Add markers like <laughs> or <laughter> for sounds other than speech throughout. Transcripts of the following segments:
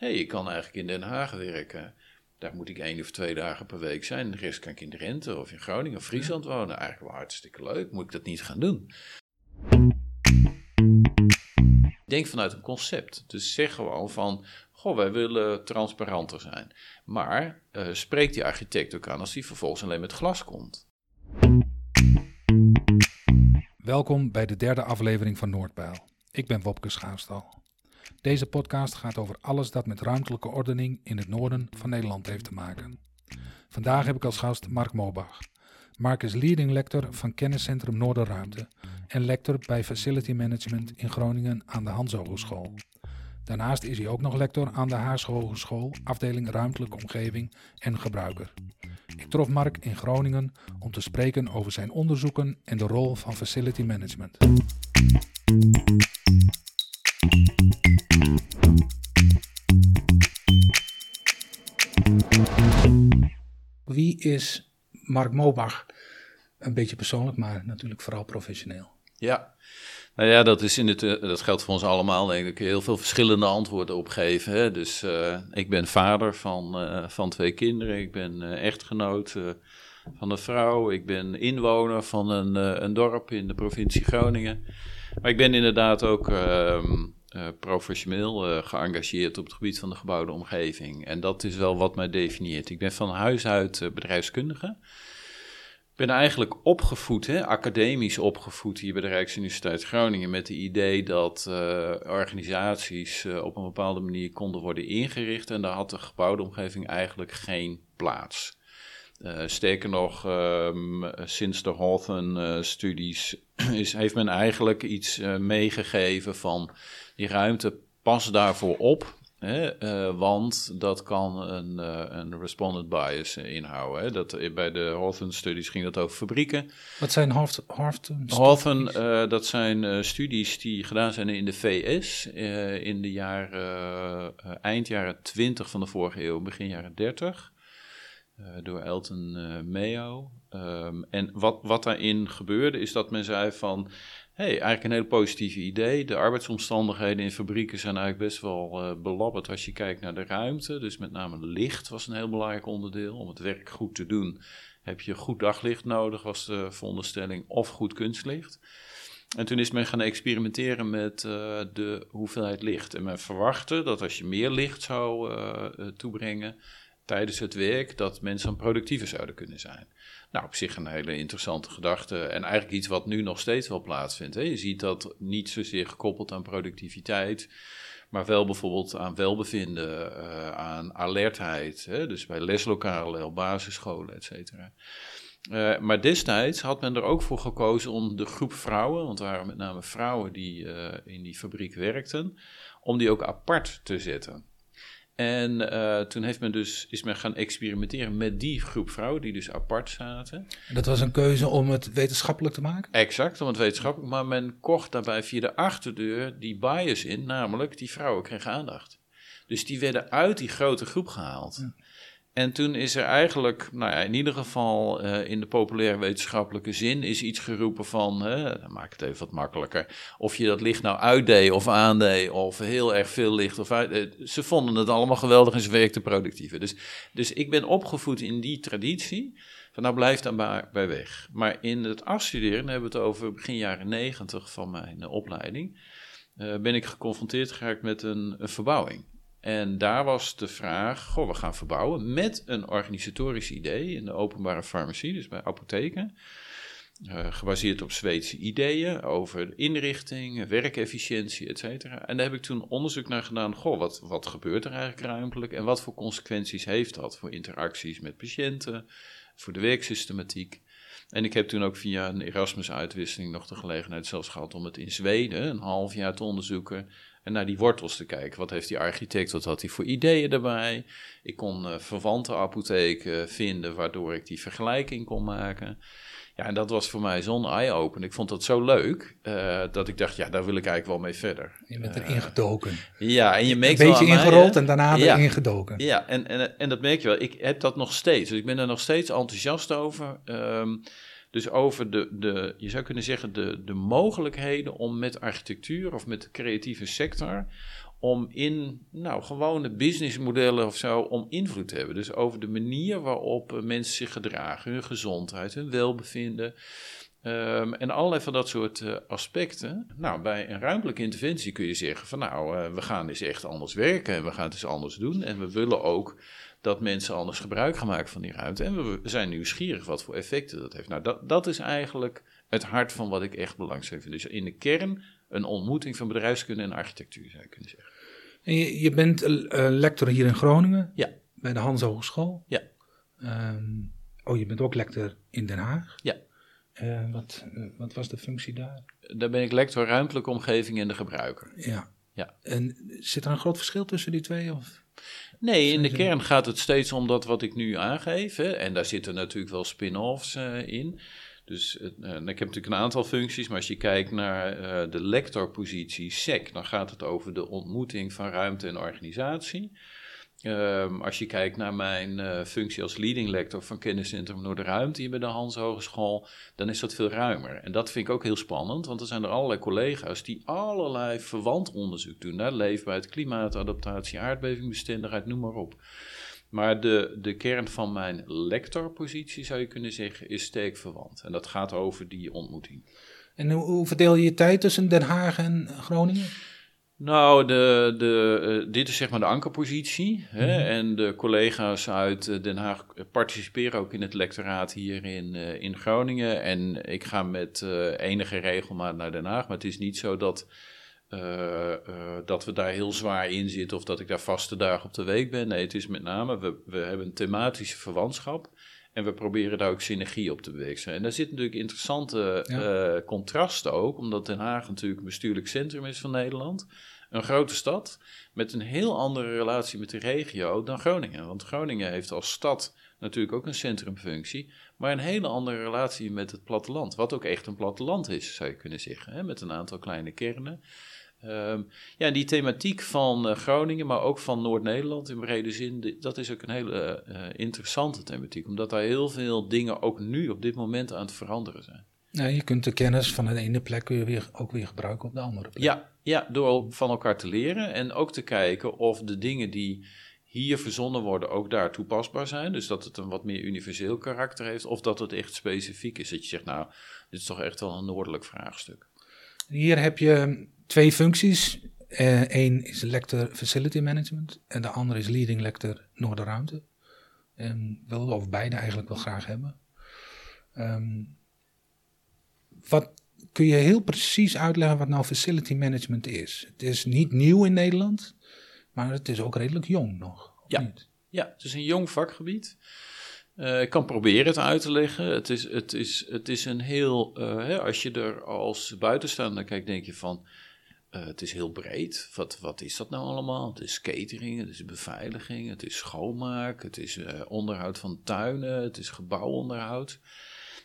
hé, hey, ik kan eigenlijk in Den Haag werken. Daar moet ik één of twee dagen per week zijn. De rest kan ik in Drenthe of in Groningen of Friesland wonen. Eigenlijk wel hartstikke leuk. Moet ik dat niet gaan doen? Denk vanuit een concept. Dus zeg gewoon van, goh, wij willen transparanter zijn. Maar uh, spreek die architect ook aan als die vervolgens alleen met glas komt. Welkom bij de derde aflevering van Noordpijl. Ik ben Wopke Schaafstal. Deze podcast gaat over alles dat met ruimtelijke ordening in het noorden van Nederland heeft te maken. Vandaag heb ik als gast Mark Mobach. Mark is leading lector van Kenniscentrum Noorderruimte en lector bij Facility Management in Groningen aan de Hans Hogeschool. Daarnaast is hij ook nog lector aan de Haarse Hogeschool, afdeling Ruimtelijke Omgeving en Gebruiker. Ik trof Mark in Groningen om te spreken over zijn onderzoeken en de rol van facility management. Wie is Mark Mobach? Een beetje persoonlijk, maar natuurlijk vooral professioneel. Ja, nou ja, dat, is in het, eh, dat geldt voor ons allemaal, denk ik. Heel veel verschillende antwoorden op geven. Hè? Dus uh, ik ben vader van, uh, van twee kinderen. Ik ben echtgenoot van een vrouw. Ik ben inwoner van een, een dorp in de provincie Groningen. Maar ik ben inderdaad ook ehm, professioneel geëngageerd op het gebied van de gebouwde omgeving. En dat is wel wat mij definieert. Ik ben van huis uit bedrijfskundige ben eigenlijk opgevoed, hè, academisch opgevoed hier bij de Rijksuniversiteit Groningen met het idee dat uh, organisaties uh, op een bepaalde manier konden worden ingericht en daar had de gebouwde omgeving eigenlijk geen plaats. Uh, sterker nog, um, sinds de Hawthorne-studies <clears throat> heeft men eigenlijk iets meegegeven van die ruimte pas daarvoor op uh, want dat kan een, uh, een respondent bias inhouden. Hè? Dat, bij de Hawthorne-studies ging dat over fabrieken. Wat zijn Hawthorne-studies? Hawthorne, uh, dat zijn studies die gedaan zijn in de VS in de jaren, eind jaren 20 van de vorige eeuw, begin jaren 30. door Elton Mayo. Um, en wat, wat daarin gebeurde is dat men zei van hey, eigenlijk een heel positief idee. De arbeidsomstandigheden in fabrieken zijn eigenlijk best wel uh, belabberd als je kijkt naar de ruimte. Dus met name licht was een heel belangrijk onderdeel. Om het werk goed te doen heb je goed daglicht nodig, was de veronderstelling, of goed kunstlicht. En toen is men gaan experimenteren met uh, de hoeveelheid licht. En men verwachtte dat als je meer licht zou uh, toebrengen tijdens het werk, dat mensen productiever zouden kunnen zijn. Nou, op zich een hele interessante gedachte. En eigenlijk iets wat nu nog steeds wel plaatsvindt. Hè? Je ziet dat niet zozeer gekoppeld aan productiviteit, maar wel bijvoorbeeld aan welbevinden, uh, aan alertheid. Hè? Dus bij leslokalen, basisscholen, et cetera. Uh, maar destijds had men er ook voor gekozen om de groep vrouwen, want het waren met name vrouwen die uh, in die fabriek werkten, om die ook apart te zetten. En uh, toen heeft men dus, is men gaan experimenteren met die groep vrouwen die dus apart zaten. En dat was een keuze om het wetenschappelijk te maken? Exact, om het wetenschappelijk. Maar men kocht daarbij via de achterdeur die bias in, namelijk die vrouwen kregen aandacht. Dus die werden uit die grote groep gehaald. Ja. En toen is er eigenlijk, nou ja, in ieder geval uh, in de populaire wetenschappelijke zin, is iets geroepen van, uh, maak het even wat makkelijker, of je dat licht nou uitdeed of aandeed, of heel erg veel licht of uit. Uh, ze vonden het allemaal geweldig en ze werkten productiever. Dus, dus ik ben opgevoed in die traditie, van nou blijf dan maar bij weg. Maar in het afstuderen, hebben we het over begin jaren negentig van mijn opleiding, ben ik geconfronteerd geraakt met een verbouwing. En daar was de vraag, goh, we gaan verbouwen met een organisatorisch idee in de openbare farmacie, dus bij apotheken. Uh, gebaseerd op Zweedse ideeën over inrichting, werkefficiëntie, et cetera. En daar heb ik toen onderzoek naar gedaan, goh, wat, wat gebeurt er eigenlijk ruimtelijk en wat voor consequenties heeft dat voor interacties met patiënten, voor de werksystematiek. En ik heb toen ook via een Erasmus-uitwisseling nog de gelegenheid zelfs gehad om het in Zweden een half jaar te onderzoeken en naar die wortels te kijken. Wat heeft die architect, wat had hij voor ideeën erbij? Ik kon uh, verwante apotheken vinden, waardoor ik die vergelijking kon maken. Ja, en dat was voor mij zo'n eye-open. Ik vond dat zo leuk, uh, dat ik dacht, ja, daar wil ik eigenlijk wel mee verder. Je bent erin uh, gedoken. Ja, en je merkt Een beetje ingerold en daarna ja. erin gedoken. Ja, en, en, en dat merk je wel. Ik heb dat nog steeds. Dus ik ben er nog steeds enthousiast over. Um, dus over de, de, je zou kunnen zeggen, de, de mogelijkheden om met architectuur of met de creatieve sector om in nou, gewone businessmodellen of zo om invloed te hebben. Dus over de manier waarop eh, mensen zich gedragen, hun gezondheid, hun welbevinden. Ehm, en allerlei van dat soort uh, aspecten. Nou, bij een ruimtelijke interventie kun je zeggen van nou, uh, we gaan eens echt anders werken en we gaan het eens anders doen. En we willen ook dat mensen anders gebruik gaan maken van die ruimte. En we zijn nieuwsgierig wat voor effecten dat heeft. Nou, dat, dat is eigenlijk het hart van wat ik echt belangrijk vind. Dus in de kern een ontmoeting van bedrijfskunde en architectuur, zou je kunnen zeggen. En je, je bent uh, lector hier in Groningen? Ja. Bij de Hans Hogeschool? Ja. Um, oh, je bent ook lector in Den Haag? Ja. Uh, wat, uh, wat was de functie daar? Daar ben ik lector ruimtelijke omgeving en de gebruiker. Ja. ja. En zit er een groot verschil tussen die twee? Of? Nee, in de kern gaat het steeds om dat wat ik nu aangeef. Hè, en daar zitten natuurlijk wel spin-offs uh, in. Dus uh, ik heb natuurlijk een aantal functies, maar als je kijkt naar uh, de lectorpositie SEC, dan gaat het over de ontmoeting van ruimte en organisatie. Um, als je kijkt naar mijn uh, functie als leading lector van Kenniscentrum Noorderruimte hier bij de Hans Hogeschool, dan is dat veel ruimer. En dat vind ik ook heel spannend, want er zijn er allerlei collega's die allerlei verwant onderzoek doen naar leefbaarheid, klimaatadaptatie, aardbevingbestendigheid, noem maar op. Maar de, de kern van mijn lectorpositie, zou je kunnen zeggen, is steekverwant. En dat gaat over die ontmoeting. En hoe, hoe verdeel je je tijd tussen Den Haag en Groningen? Nou, de, de, uh, dit is zeg maar de ankerpositie. Mm -hmm. hè, en de collega's uit uh, Den Haag participeren ook in het lectoraat hier in, uh, in Groningen. En ik ga met enige regelmaat naar Den Haag. Maar het is niet zo dat, dat we daar heel zwaar in zitten of dat ik daar vaste dagen op de week ben. Nee, het is met name, we, we hebben een thematische verwantschap. En we proberen daar ook synergie op te bewegen. En daar zitten natuurlijk interessante ja. contrasten ook, omdat Den Haag natuurlijk een bestuurlijk centrum is van Nederland. Een grote stad met een heel andere relatie met de regio dan Groningen. Want Groningen heeft als stad natuurlijk ook een centrumfunctie, maar een hele andere relatie met het platteland. Wat ook echt een platteland is, zou je kunnen zeggen, hè? met een aantal kleine kernen. Um, ja, die thematiek van uh, Groningen, maar ook van Noord-Nederland in brede zin, dat is ook een hele uh, interessante thematiek, omdat daar heel veel dingen ook nu op dit moment aan het veranderen zijn. Ja, je kunt de kennis van de ene plek kun je weer, ook weer gebruiken op de andere plek. Ja, ja, door van elkaar te leren en ook te kijken of de dingen die hier verzonnen worden ook daar toepasbaar zijn. Dus dat het een wat meer universeel karakter heeft, of dat het echt specifiek is. Dat je zegt, nou, dit is toch echt wel een noordelijk vraagstuk. Hier heb je twee functies. Eén uh, is lector Facility Management en de andere is Leading Lector Noorderruimte. En wil of beide eigenlijk wel graag hebben. Um, wat kun je heel precies uitleggen wat nou Facility Management is? Het is niet nieuw in Nederland, maar het is ook redelijk jong nog. Ja, niet? ja, het is een jong vakgebied. Uh, ik kan proberen het uit te leggen. Het is, het is, het is een heel. Uh, hè, als je er als buitenstaander kijkt, denk je van. Uh, het is heel breed. Wat, wat is dat nou allemaal? Het is catering, het is beveiliging, het is schoonmaak, het is onderhoud van tuinen, het is gebouwonderhoud.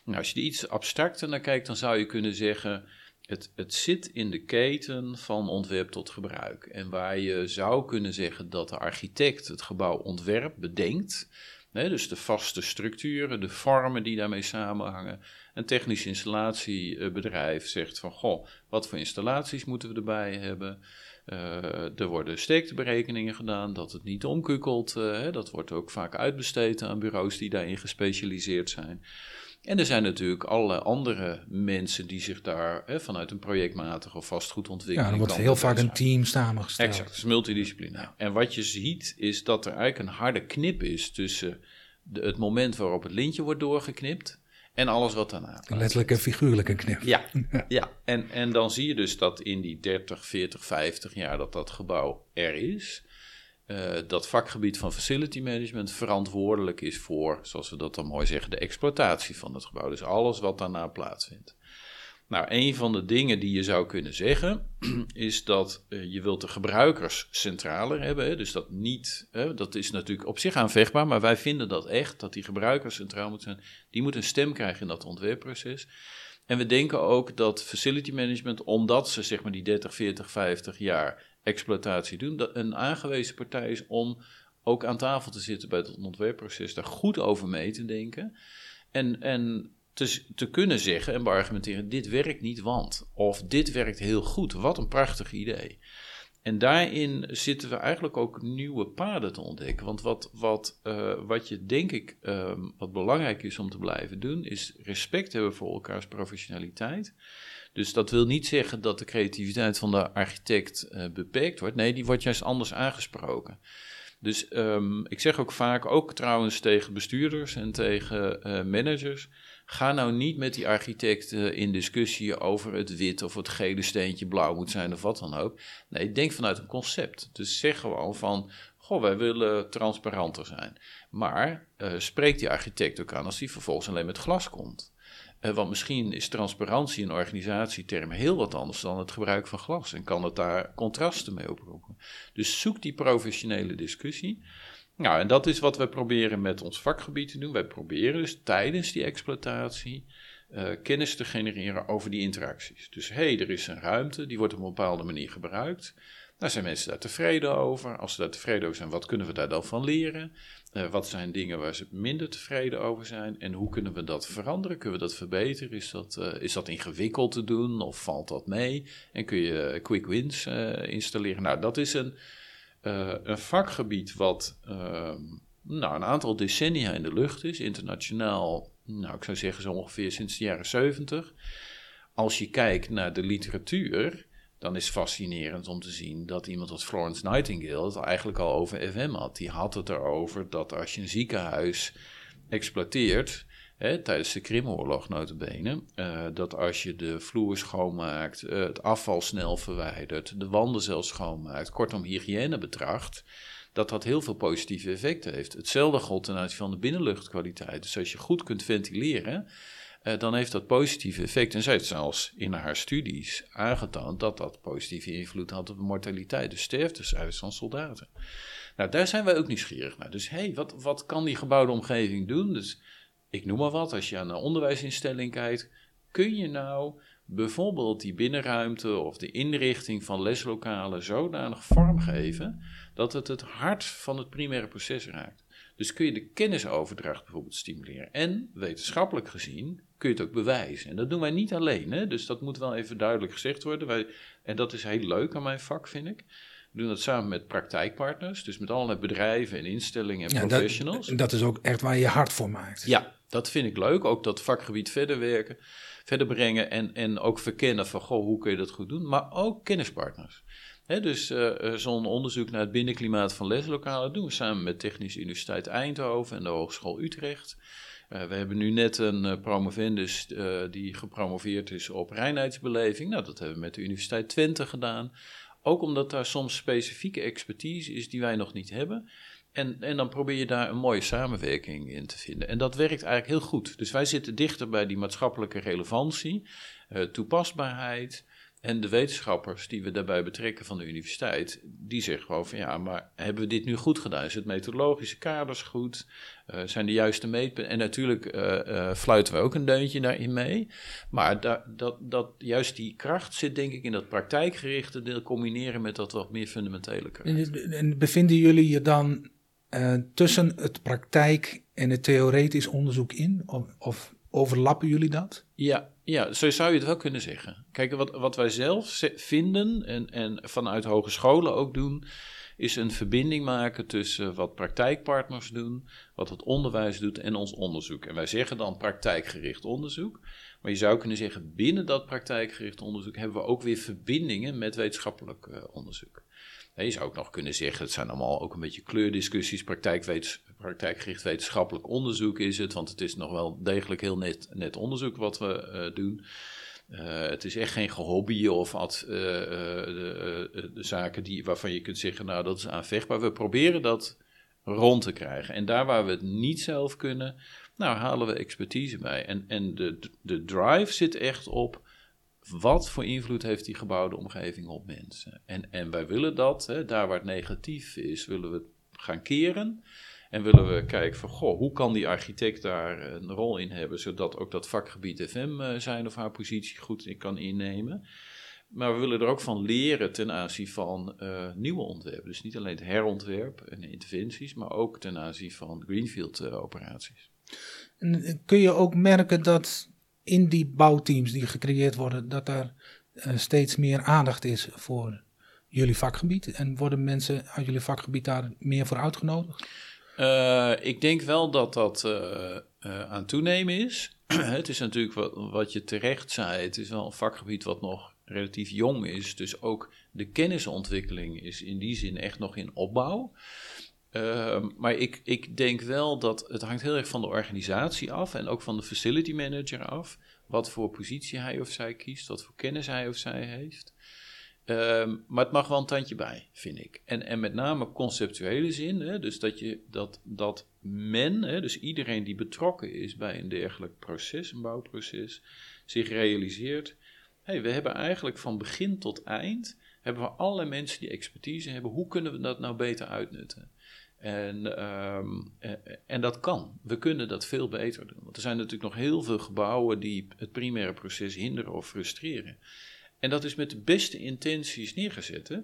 Nou, als je iets abstracter naar kijkt, dan zou je kunnen zeggen. Het, het zit in de keten van ontwerp tot gebruik. En waar je zou kunnen zeggen dat de architect het gebouw ontwerp bedenkt. Dus de vaste structuren, de vormen die daarmee samenhangen. Een technisch installatiebedrijf zegt van, goh, wat voor installaties moeten we erbij hebben? Uh, er worden steekteberekeningen gedaan, dat het niet omkukkelt. Uh, dat wordt ook vaak uitbesteed aan bureaus die daarin gespecialiseerd zijn. En er zijn natuurlijk allerlei andere mensen die zich daar hè, vanuit een projectmatig of vastgoedontwikkeling... Ja, er wordt heel vaak een team samengesteld. Exact, het is multidisciplinair. En wat je ziet is dat er eigenlijk een harde knip is tussen de, het moment waarop het lintje wordt doorgeknipt en alles wat daarna Een letterlijke en figuurlijke knip. Ja, <laughs> ja. En, en dan zie je dus dat in die 30, 40, 50 jaar dat dat gebouw er is... Uh, dat vakgebied van facility management verantwoordelijk is voor, zoals we dat dan mooi zeggen, de exploitatie van het gebouw. Dus alles wat daarna plaatsvindt. Nou, een van de dingen die je zou kunnen zeggen, <clears throat> is dat uh, je wilt de gebruikers centraler hebben. Hè? Dus dat niet, hè, dat is natuurlijk op zich aanvechtbaar, maar wij vinden dat echt, dat die gebruikers centraal moeten zijn. Die moeten een stem krijgen in dat ontwerpproces. En we denken ook dat facility management, omdat ze zeg maar die 30, 40, 50 jaar exploitatie doen, dat een aangewezen partij is om ook aan tafel te zitten bij het ontwerpproces, daar goed over mee te denken. En, en te, te kunnen zeggen en beargumenteren: dit werkt niet, want. Of dit werkt heel goed, wat een prachtig idee. En daarin zitten we eigenlijk ook nieuwe paden te ontdekken. Want wat, wat, uh, wat je denk ik, um, wat belangrijk is om te blijven doen, is respect hebben voor elkaars professionaliteit. Dus dat wil niet zeggen dat de creativiteit van de architect uh, beperkt wordt. Nee, die wordt juist anders aangesproken. Dus um, ik zeg ook vaak, ook trouwens tegen bestuurders en tegen uh, managers. Ga nou niet met die architect uh, in discussie over het wit of het gele steentje blauw moet zijn of wat dan ook. Nee, denk vanuit een concept. Dus zeg gewoon van, goh, wij willen transparanter zijn. Maar uh, spreek die architect ook aan als die vervolgens alleen met glas komt. Uh, want misschien is transparantie in organisatieterm heel wat anders dan het gebruik van glas en kan het daar contrasten mee oproepen. Dus zoek die professionele discussie. Nou, en dat is wat we proberen met ons vakgebied te doen. Wij proberen dus tijdens die exploitatie uh, kennis te genereren over die interacties. Dus hé, hey, er is een ruimte, die wordt op een bepaalde manier gebruikt. Daar zijn mensen daar tevreden over. Als ze daar tevreden over zijn, wat kunnen we daar dan van leren? Uh, wat zijn dingen waar ze minder tevreden over zijn? En hoe kunnen we dat veranderen? Kunnen we dat verbeteren? Is dat, uh, is dat ingewikkeld te doen of valt dat mee? En kun je quick wins installeren? Nou, dat is een een vakgebied wat uh, nou, een aantal decennia in de lucht is, internationaal, nou, ik zou zeggen zo ongeveer sinds de jaren 70. Als je kijkt naar de literatuur, dan is het fascinerend om te zien dat iemand als Florence Nightingale het eigenlijk al over FM had. Die had het erover dat als je een ziekenhuis exploiteert, Hè, tijdens de Krimoorlog notabene, uh, dat als je de vloer schoonmaakt, uh, het afval snel verwijdert, de wanden zelfs schoonmaakt, kortom hygiëne betracht, dat dat heel veel positieve effecten heeft. Hetzelfde geldt ten aanzien van de binnenluchtkwaliteit. Dus als je goed kunt ventileren, dan heeft dat positieve effect. En zij heeft zelfs in haar studies aangetoond dat dat positieve invloed had op de mortaliteit, de sterftecijfers van soldaten. Nou, daar zijn wij ook nieuwsgierig naar. Dus hé, hey, wat, wat kan die gebouwde omgeving doen? Dus ik noem maar wat, als je aan een onderwijsinstelling kijkt, kun je nou bijvoorbeeld die binnenruimte of de inrichting van leslokalen zodanig vormgeven dat het het hart van het primaire proces raakt. Dus kun je de kennisoverdracht bijvoorbeeld stimuleren. En wetenschappelijk gezien kun je het ook bewijzen. En dat doen wij niet alleen, hè? dus dat moet wel even duidelijk gezegd worden. Wij, en dat is heel leuk aan mijn vak, vind ik. We doen dat samen met praktijkpartners, dus met allerlei bedrijven en instellingen en ja, professionals. Dat, dat is ook echt waar je hart voor maakt. Ja, dat vind ik leuk. Ook dat vakgebied verder werken, verder brengen en, en ook verkennen van goh, hoe kun je dat goed doen. Maar ook kennispartners. dus uh, zo'n onderzoek naar het binnenklimaat van leslokalen doen we samen met Technische Universiteit Eindhoven en de Hogeschool Utrecht. Uh, we hebben nu net een uh, promovendus die gepromoveerd is op reinheidsbeleving. Nou, dat hebben we met de Universiteit Twente gedaan. Ook omdat daar soms specifieke expertise is die wij nog niet hebben. En, en dan probeer je daar een mooie samenwerking in te vinden. En dat werkt eigenlijk heel goed. Dus wij zitten dichter bij die maatschappelijke relevantie, toepasbaarheid. En de wetenschappers die we daarbij betrekken van de universiteit, die zeggen gewoon van ja, maar hebben we dit nu goed gedaan? Is het methodologische kaders goed? Uh, zijn de juiste meetpunten? En natuurlijk uh, uh, fluiten we ook een deuntje daarin mee. Maar da dat, dat, juist die kracht zit denk ik in dat praktijkgerichte deel combineren met dat wat meer fundamentele kracht. En, en bevinden jullie je dan tussen het praktijk en het theoretisch onderzoek in? Of, of, overlappen jullie dat? Ja, ja, zo zou je het wel kunnen zeggen. Kijk, wat, wat wij zelf vinden en, en vanuit hogescholen ook doen, is een verbinding maken tussen wat praktijkpartners doen, wat het onderwijs doet en ons onderzoek. En wij zeggen dan praktijkgericht onderzoek. Maar je zou kunnen zeggen, binnen dat praktijkgericht onderzoek hebben we ook weer verbindingen met wetenschappelijk uh, onderzoek. Je zou ook nog kunnen zeggen, het zijn allemaal ook een beetje kleurdiscussies. Praktijkwetens, praktijkgericht wetenschappelijk onderzoek is het, want het is nog wel degelijk heel net, net onderzoek wat we uh, doen. Uh, het is echt geen gehobby of ad, de, zaken die, waarvan je kunt zeggen, nou dat is aanvechtbaar. We proberen dat rond te krijgen. En daar waar we het niet zelf kunnen, nou halen we expertise bij. En, en de, de drive zit echt op wat voor invloed heeft die gebouwde omgeving op mensen? En, en wij willen dat, hè, daar waar het negatief is, willen we gaan keren. En willen we kijken van, goh, hoe kan die architect daar een rol in hebben, zodat ook dat vakgebied FM uh, zijn of haar positie goed kan innemen. Maar we willen er ook van leren ten aanzien van uh, nieuwe ontwerpen. Dus niet alleen het herontwerp en interventies, maar ook ten aanzien van greenfield-operaties. Uh, kun je ook merken dat in die bouwteams die gecreëerd worden, dat er uh, steeds meer aandacht is voor jullie vakgebied? En worden mensen uit jullie vakgebied daar meer voor uitgenodigd? Uh, ik denk wel dat dat uh, aan toenemen is. <clears throat> het is natuurlijk wat, wat, je terecht zei, het is wel een vakgebied wat nog relatief jong is. Dus ook de kennisontwikkeling is in die zin echt nog in opbouw. Ehm, maar ik, ik denk wel dat het hangt heel erg van de organisatie af en ook van de facility manager af. Wat voor positie hij of zij kiest, wat voor kennis hij of zij heeft. Um, maar het mag wel een tandje bij, vind ik. En, en met name conceptuele zin, hè, dus dat, je, dat, dat men, hè, dus iedereen die betrokken is bij een dergelijk proces, een bouwproces, zich realiseert: hey, we hebben eigenlijk van begin tot eind hebben we allerlei mensen die expertise hebben. Hoe kunnen we dat nou beter uitnutten? En, um, en dat kan. We kunnen dat veel beter doen. Want er zijn natuurlijk nog heel veel gebouwen die het primaire proces hinderen of frustreren. En dat is met de beste intenties neergezet.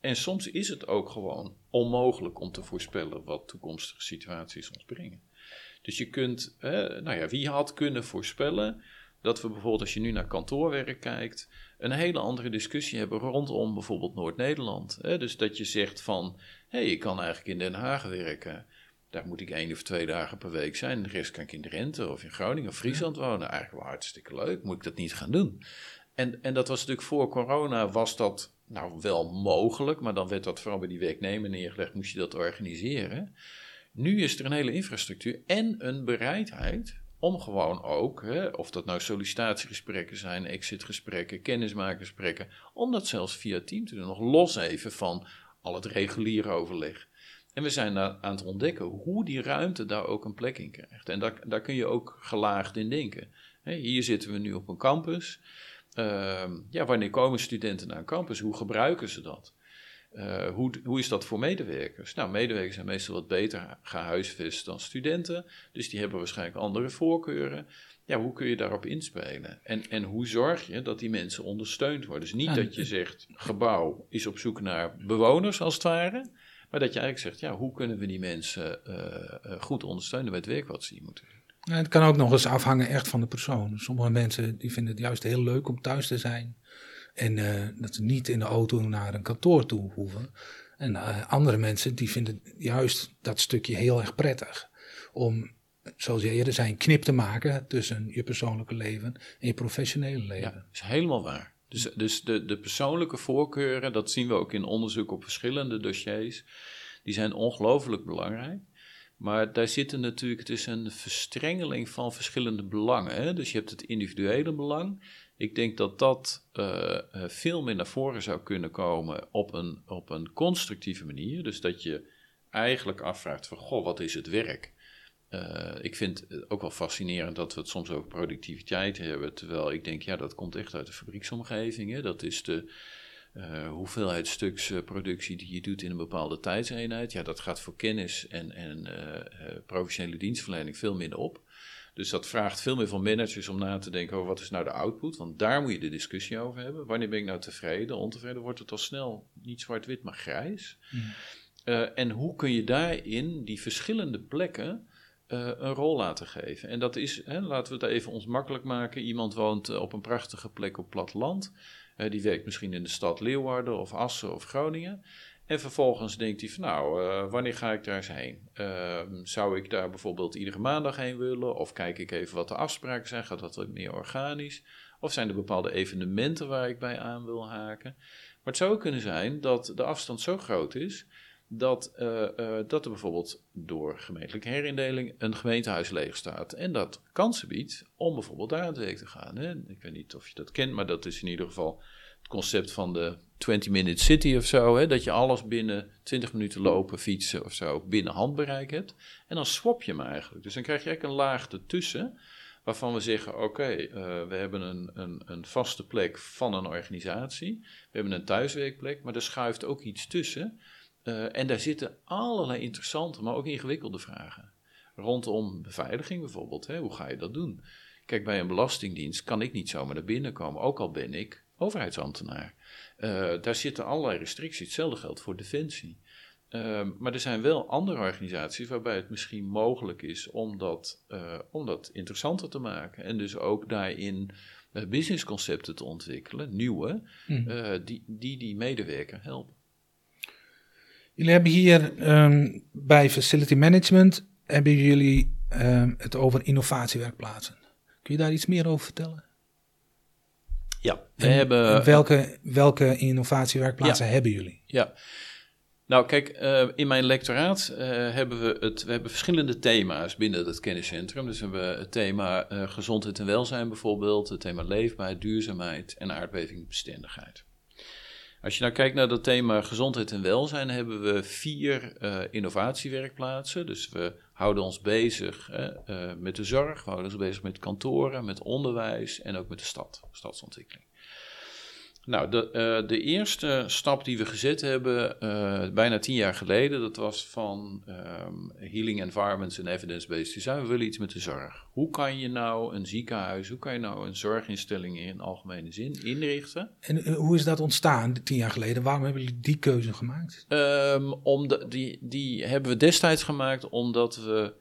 En soms is het ook gewoon onmogelijk om te voorspellen wat toekomstige situaties ons brengen. Dus je kunt, nou ja, wie had kunnen voorspellen dat we bijvoorbeeld als je nu naar kantoorwerk kijkt, een hele andere discussie hebben rondom bijvoorbeeld Noord-Nederland. Dus dat je zegt van, hey, ik kan eigenlijk in Den Haag werken. Daar moet ik één of twee dagen per week zijn. De rest kan ik in Drenthe of in Groningen of Friesland wonen. Eigenlijk wel hartstikke leuk. Moet ik dat niet gaan doen? En, en dat was natuurlijk voor corona was dat nou wel mogelijk. Maar dan werd dat vooral bij die werknemer neergelegd. Moest je dat organiseren. Nu is er een hele infrastructuur en een bereidheid om gewoon ook, hè, of dat nou sollicitatiegesprekken zijn, exitgesprekken, kennismakersgesprekken, om dat zelfs via team te doen, nog los even van al het reguliere overleg. En we zijn aan het ontdekken hoe die ruimte daar ook een plek in krijgt. En daar, daar kun je ook gelaagd in denken. hier zitten we nu op een campus. Ehm, ja, wanneer komen studenten naar een campus? Hoe gebruiken ze dat? Uh, hoe, hoe is dat voor medewerkers? Nou, medewerkers zijn meestal wat beter gehuisvest dan studenten, dus die hebben waarschijnlijk andere voorkeuren. Ja, hoe kun je daarop inspelen? En, en hoe zorg je dat die mensen ondersteund worden? Dus niet dat je zegt, gebouw is op zoek naar bewoners als het ware, maar dat je eigenlijk zegt, ja, hoe kunnen we die mensen uh, goed ondersteunen bij het werk wat ze hier moeten doen? het kan ook nog eens afhangen echt van de persoon. Sommige mensen die vinden het juist heel leuk om thuis te zijn. En uh, dat ze niet in de auto naar een kantoor toe hoeven. En uh, andere mensen die vinden juist dat stukje heel erg prettig. Om, zoals je eerder zei, een knip te maken tussen je persoonlijke leven en je professionele leven. Ja, dat is helemaal waar. Dus, dus de, de persoonlijke voorkeuren, dat zien we ook in onderzoek op verschillende dossiers, die zijn ongelooflijk belangrijk. Maar daar zitten natuurlijk, het is een verstrengeling van verschillende belangen. Hè? Dus je hebt het individuele belang. Ik denk dat dat uh, veel meer naar voren zou kunnen komen op een, op een constructieve manier. Dus dat je eigenlijk afvraagt van, goh, wat is het werk? Uh, ik vind het ook wel fascinerend dat we het soms over productiviteit hebben. Terwijl ik denk, ja, dat komt echt uit de fabrieksomgeving. Hè? Dat is de hoeveelheid stuks productie die je doet in een bepaalde tijdseenheid. Ja, dat gaat voor kennis en, en professionele dienstverlening veel minder op. Dus dat vraagt veel meer van managers om na te denken over wat is nou de output. Want daar moet je de discussie over hebben. Wanneer ben ik nou tevreden? Ontevreden wordt het al snel niet zwart-wit, maar grijs. Mm. Uh, en hoe kun je daarin die verschillende plekken uh, een rol laten geven? En dat is, hè, laten we het even ons makkelijk maken. Iemand woont op een prachtige plek op platteland. Uh, die werkt misschien in de stad Leeuwarden of Assen of Groningen. En vervolgens denkt hij van nou, uh, wanneer ga ik daar eens heen? Uh, zou ik daar bijvoorbeeld iedere maandag heen willen? Of kijk ik even wat de afspraken zijn? Gaat dat wat meer organisch? Of zijn er bepaalde evenementen waar ik bij aan wil haken? Maar het zou kunnen zijn dat de afstand zo groot is dat, uh, dat er bijvoorbeeld door gemeentelijke herindeling een gemeentehuis leeg staat. En dat kansen biedt om bijvoorbeeld daar aan het werk te gaan. Hè? Ik weet niet of je dat kent, maar dat is in ieder geval concept van de 20-minute city of zo. Hè, dat je alles binnen 20 minuten lopen, fietsen of zo binnen handbereik hebt. En dan swap je hem eigenlijk. Dus dan krijg je eigenlijk een laag ertussen. Waarvan we zeggen: oké, uh, we hebben een, een, een, vaste plek van een organisatie. We hebben een thuiswerkplek, maar er schuift ook iets tussen. Uh, en daar zitten allerlei interessante, maar ook ingewikkelde vragen. Rondom beveiliging bijvoorbeeld. Hè, hoe ga je dat doen? Kijk, bij een belastingdienst kan ik niet zomaar naar binnen komen, ook al ben ik overheidsambtenaar. Uh, daar zitten allerlei restricties. Hetzelfde geldt voor defensie. Uh, maar er zijn wel andere organisaties waarbij het misschien mogelijk is om dat, uh, om dat interessanter te maken. En dus ook daarin uh, businessconcepten te ontwikkelen, nieuwe, eh, die, die die medewerker helpen. Jullie hebben hier ehm, bij Facility Management hebben jullie ehm, het over innovatiewerkplaatsen. Kun je daar iets meer over vertellen? Ja, we En- hebben. en welke, welke innovatiewerkplaatsen hebben jullie? Ja. Nou, kijk, eh, in mijn lectoraat eh, hebben we het. We hebben verschillende thema's binnen het kenniscentrum. Dus we hebben het thema eh, gezondheid en welzijn bijvoorbeeld, het thema leefbaarheid, duurzaamheid en aardbevingbestendigheid. Als je nou kijkt naar dat thema gezondheid en welzijn, hebben we vier innovatiewerkplaatsen. Dus we houden ons bezig hè, eh, met de zorg, houden ons bezig met kantoren, met onderwijs en ook met de stad, stadsontwikkeling. Nou, de, eh, de eerste stap die we gezet hebben, eh, bijna tien jaar geleden, dat was van ehm, Healing Environments en Evidence-Based Design. We willen iets met de zorg. Hoe kan je nou een ziekenhuis, hoe kan je nou een zorginstelling in algemene zin inrichten? En eh, hoe is dat ontstaan tien jaar geleden? Waarom hebben jullie die keuze gemaakt? Ehm, om de- die, die hebben we destijds gemaakt omdat we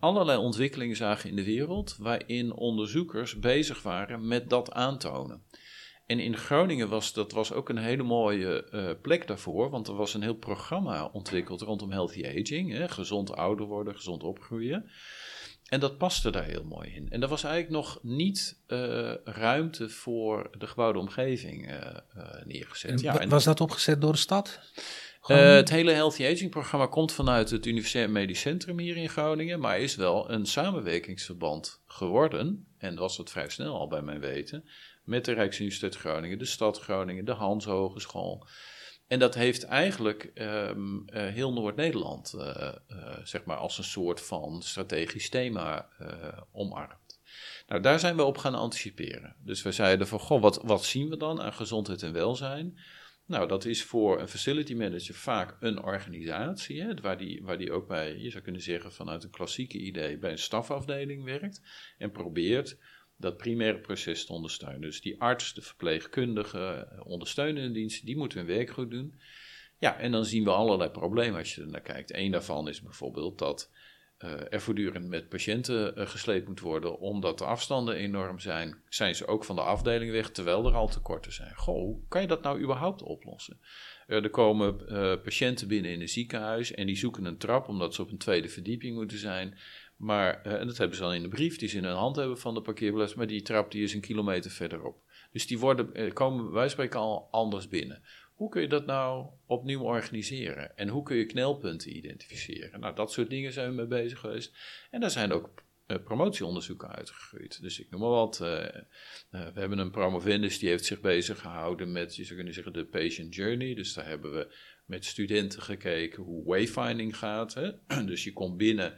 allerlei ontwikkelingen zagen in de wereld waarin onderzoekers bezig waren met dat aantonen. En in Groningen was dat was ook een hele mooie eh, plek daarvoor, want er was een heel programma ontwikkeld rondom healthy aging, hè, gezond ouder worden, gezond opgroeien. En dat paste daar heel mooi in. En er was eigenlijk nog niet eh, ruimte voor de gebouwde omgeving eh, neergezet. En ja, en- was dat opgezet door de stad? het hele Healthy Aging programma komt vanuit het Universitair Medisch Centrum hier in Groningen, maar is wel een samenwerkingsverband geworden, en was het vrij snel al bij mijn weten, met de Rijksuniversiteit Groningen, de Stad Groningen, de Hans Hogeschool. En dat heeft eigenlijk ehm, eh, heel Noord-Nederland, eh, eh, zeg maar, als een soort van strategisch thema omarmd. Nou, daar zijn we op gaan anticiperen. Dus we zeiden van, goh, wat, wat zien we dan aan gezondheid en welzijn? Nou, dat is voor een facility manager vaak een organisatie, hè, waar, die, waar die ook bij, je zou kunnen zeggen, vanuit een klassieke idee bij een stafafdeling werkt en probeert dat primaire proces te ondersteunen. Dus die arts, de verpleegkundige, eh, ondersteunende diensten, die moeten hun werk goed doen. Ja, en dan zien we allerlei problemen als je er naar kijkt. Eén daarvan is bijvoorbeeld dat eh, er voortdurend met patiënten eh, gesleept moet worden, omdat de afstanden enorm zijn. Zijn ze ook van de afdeling weg, terwijl er al tekorten zijn. Goh, hoe kan je dat nou überhaupt oplossen? Er komen patiënten binnen in een ziekenhuis en die zoeken een trap omdat ze op een tweede verdieping moeten zijn. Maar, eh, en dat hebben ze dan in de brief die ze in hun hand hebben van de parkeerplaats, maar die trap die is een kilometer verderop. Dus die worden, eh, komen wij spreken al anders binnen. Hoe kun je dat nou opnieuw organiseren? En hoe kun je knelpunten identificeren? Nou, dat soort dingen zijn we mee bezig geweest. En daar zijn ook eh, promotieonderzoeken uitgegroeid. Dus ik noem maar wat. we hebben een promovendus die heeft zich bezig gehouden met, je zou kunnen zeggen, de patient journey. Dus daar hebben we met studenten gekeken hoe wayfinding gaat. Hè? <clears throat> Dus je komt binnen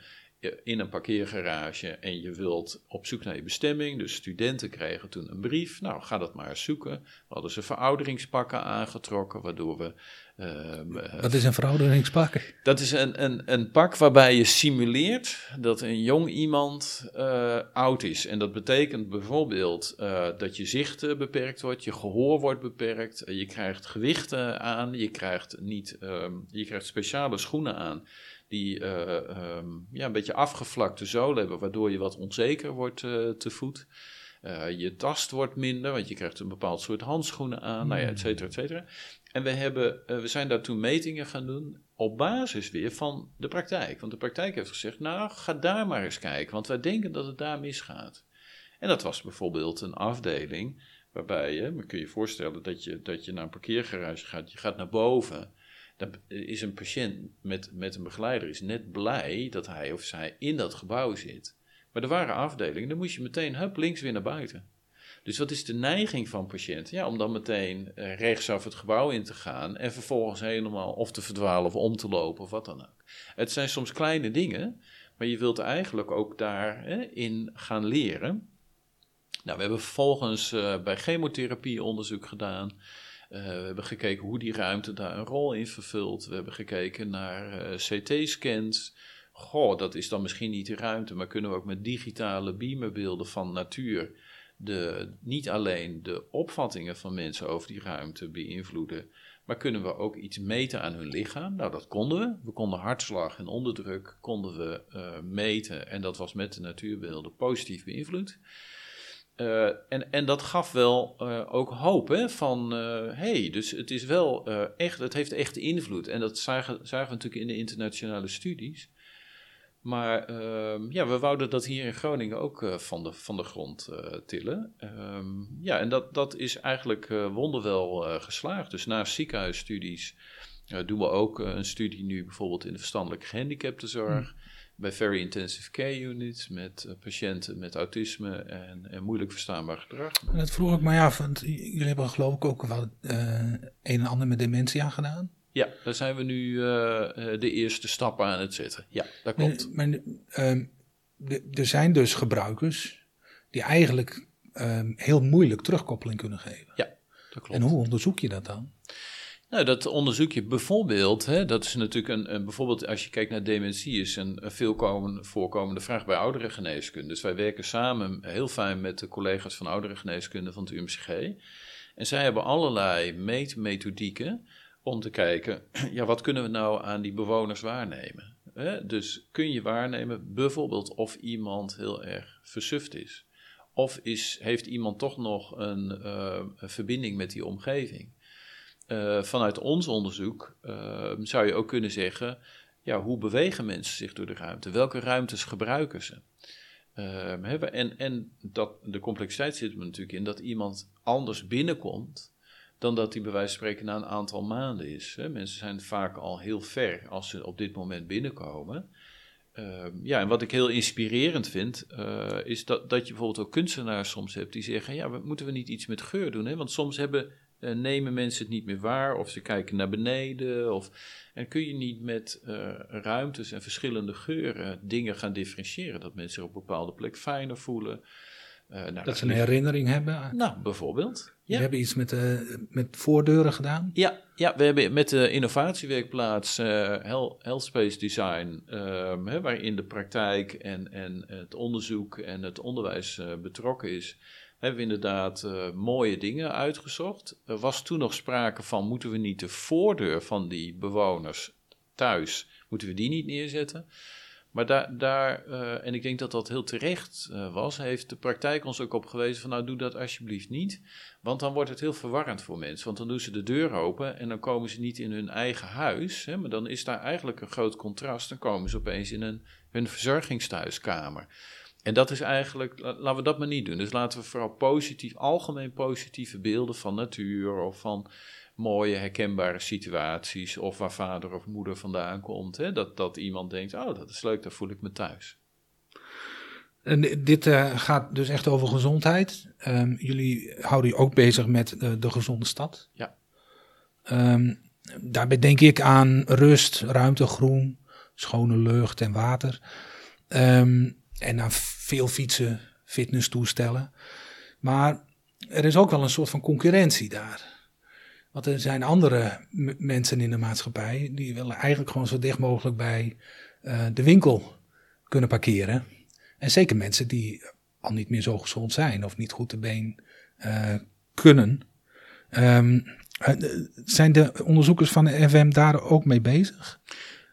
in een parkeergarage en je wilt op zoek naar je bestemming. Dus studenten kregen toen een brief. Nou, ga dat maar eens zoeken. We hadden ze verouderingspakken aangetrokken, waardoor we... ehm, eh, Wat is een verouderingspak? dat is een, een, een pak waarbij je simuleert dat een jong iemand eh, oud is. En dat betekent bijvoorbeeld eh, dat je zicht beperkt wordt, je gehoor wordt beperkt, je krijgt gewichten aan, je krijgt, niet, ehm, je krijgt speciale schoenen aan die eh, ehm, ja, een beetje afgevlakte zolen hebben, waardoor je wat onzeker wordt eh, te voet. Eh, je tast wordt minder, want je krijgt een bepaald soort handschoenen aan, nou ja, et cetera, et cetera. En we, hebben, we zijn daar toen metingen gaan doen op basis weer van de praktijk. Want de praktijk heeft gezegd, nou, ga daar maar eens kijken, want wij denken dat het daar misgaat. En dat was bijvoorbeeld een afdeling waarbij je, maar kun je je voorstellen dat je, dat je naar een parkeergarage gaat, je gaat naar boven. Dan is een patiënt met, met een begeleider is net blij dat hij of zij in dat gebouw zit. Maar er waren afdelingen, dan moest je meteen hup, links weer naar buiten. Dus wat is de neiging van patiënten? Ja, om dan meteen eh, rechtsaf het gebouw in te gaan en vervolgens helemaal of te verdwalen of om te lopen of wat dan ook. Het zijn soms kleine dingen, maar je wilt eigenlijk ook daarin gaan leren. Nou, we hebben vervolgens eh, bij chemotherapie onderzoek gedaan. Uh, we hebben gekeken hoe die ruimte daar een rol in vervult. We hebben gekeken naar uh, CT-scans. Goh, dat is dan misschien niet de ruimte, maar kunnen we ook met digitale beamerbeelden van natuur de, niet alleen de opvattingen van mensen over die ruimte beïnvloeden, maar kunnen we ook iets meten aan hun lichaam? Nou, dat konden we. We konden hartslag en onderdruk konden we uh, meten en dat was met de natuurbeelden positief beïnvloed. Uh, en, en dat gaf wel uh, ook hoop, hè, van hé, hey, dus het is wel echt, het heeft echt invloed. En dat zagen, we natuurlijk in de internationale studies. Maar ehm, ja, we wouden dat hier in Groningen ook van, de, van de grond tillen. Um, ja, en dat, dat is eigenlijk wonderwel geslaagd. Dus naast ziekenhuisstudies doen we ook een studie nu bijvoorbeeld in de verstandelijke gehandicaptenzorg. Mm. Bij Very Intensive Care Units met patiënten met autisme en, en, moeilijk verstaanbaar gedrag. En dat vroeg ik mij af, want jullie hebben geloof ik ook wel een en ander met dementie gedaan. Ja, daar zijn we nu uh, de eerste stappen aan het zetten. Ja, dat klopt. Maar, maar uh, er zijn dus gebruikers die eigenlijk uh, heel moeilijk terugkoppeling kunnen geven. Ja, dat klopt. En hoe onderzoek je dat dan? Nou, dat onderzoek je bijvoorbeeld, hè, dat is natuurlijk een, een, bijvoorbeeld als je kijkt naar dementie, is een, een veel voorkomende vraag bij ouderengeneeskunde. Dus wij werken samen heel fijn met de collega's van ouderengeneeskunde van het UMCG. En zij hebben allerlei meetmethodieken om te kijken, <clears throat> ja, wat kunnen we nou aan die bewoners waarnemen? Dus kun je waarnemen bijvoorbeeld of iemand heel erg versuft is. Of is, heeft iemand toch nog een, uh, een verbinding met die omgeving? Uh, vanuit ons onderzoek uh, zou je ook kunnen zeggen, ja, hoe bewegen mensen zich door de ruimte? Welke ruimtes gebruiken ze? Ehm, en en dat, de complexiteit zit er natuurlijk in dat iemand anders binnenkomt dan dat die bij wijze van spreken na een aantal maanden is. Hè. Mensen zijn vaak al heel ver als ze op dit moment binnenkomen. Uh, ja, en wat ik heel inspirerend vind, uh, is dat, dat je bijvoorbeeld ook kunstenaars soms hebt die zeggen: ja, moeten we niet iets met geur doen? Hè? Want soms hebben, uh, nemen mensen het niet meer waar, of ze kijken naar beneden. Of, en kun je niet met eh, ruimtes en verschillende geuren dingen gaan differentiëren, dat mensen zich op een bepaalde plek fijner voelen. Nou, dat ze een herinnering hebben? Nou, bijvoorbeeld. Ja. We hebben iets met, met voordeuren gedaan. Ja, ja, we hebben met de innovatiewerkplaats Health Space Design, uh, hè, waarin de praktijk en, en het onderzoek en het onderwijs betrokken is, hebben we inderdaad mooie dingen uitgezocht. Er was toen nog sprake van, moeten we niet de voordeur van die bewoners thuis, moeten we die niet neerzetten? Maar daar, daar uh, en ik denk dat dat heel terecht uh, was, heeft de praktijk ons ook op gewezen van nou doe dat alsjeblieft niet. Want dan wordt het heel verwarrend voor mensen. Want dan doen ze de deur open en dan komen ze niet in hun eigen huis. Hè, maar dan is daar eigenlijk een groot contrast. Dan komen ze opeens in een, hun verzorgingsthuiskamer. En dat is eigenlijk, laten we dat maar niet doen. Dus laten we vooral positief, algemeen positieve beelden van natuur of van mooie herkenbare situaties of waar vader of moeder vandaan komt. Hè? Dat, dat iemand denkt, oh dat is leuk, daar voel ik me thuis. En dit uh, gaat dus echt over gezondheid. Um, jullie houden je ook bezig met uh, de gezonde stad. Ja. Um, daarbij denk ik aan rust, ruimte, groen, schone lucht en water. Um, en aan veel fietsen, fitnesstoestellen. Maar er is ook wel een soort van concurrentie daar. Want er zijn andere mensen in de maatschappij die willen eigenlijk gewoon zo dicht mogelijk bij uh, de winkel kunnen parkeren. En zeker mensen die al niet meer zo gezond zijn of niet goed te been uh, kunnen. Um, zijn de onderzoekers van de FM daar ook mee bezig?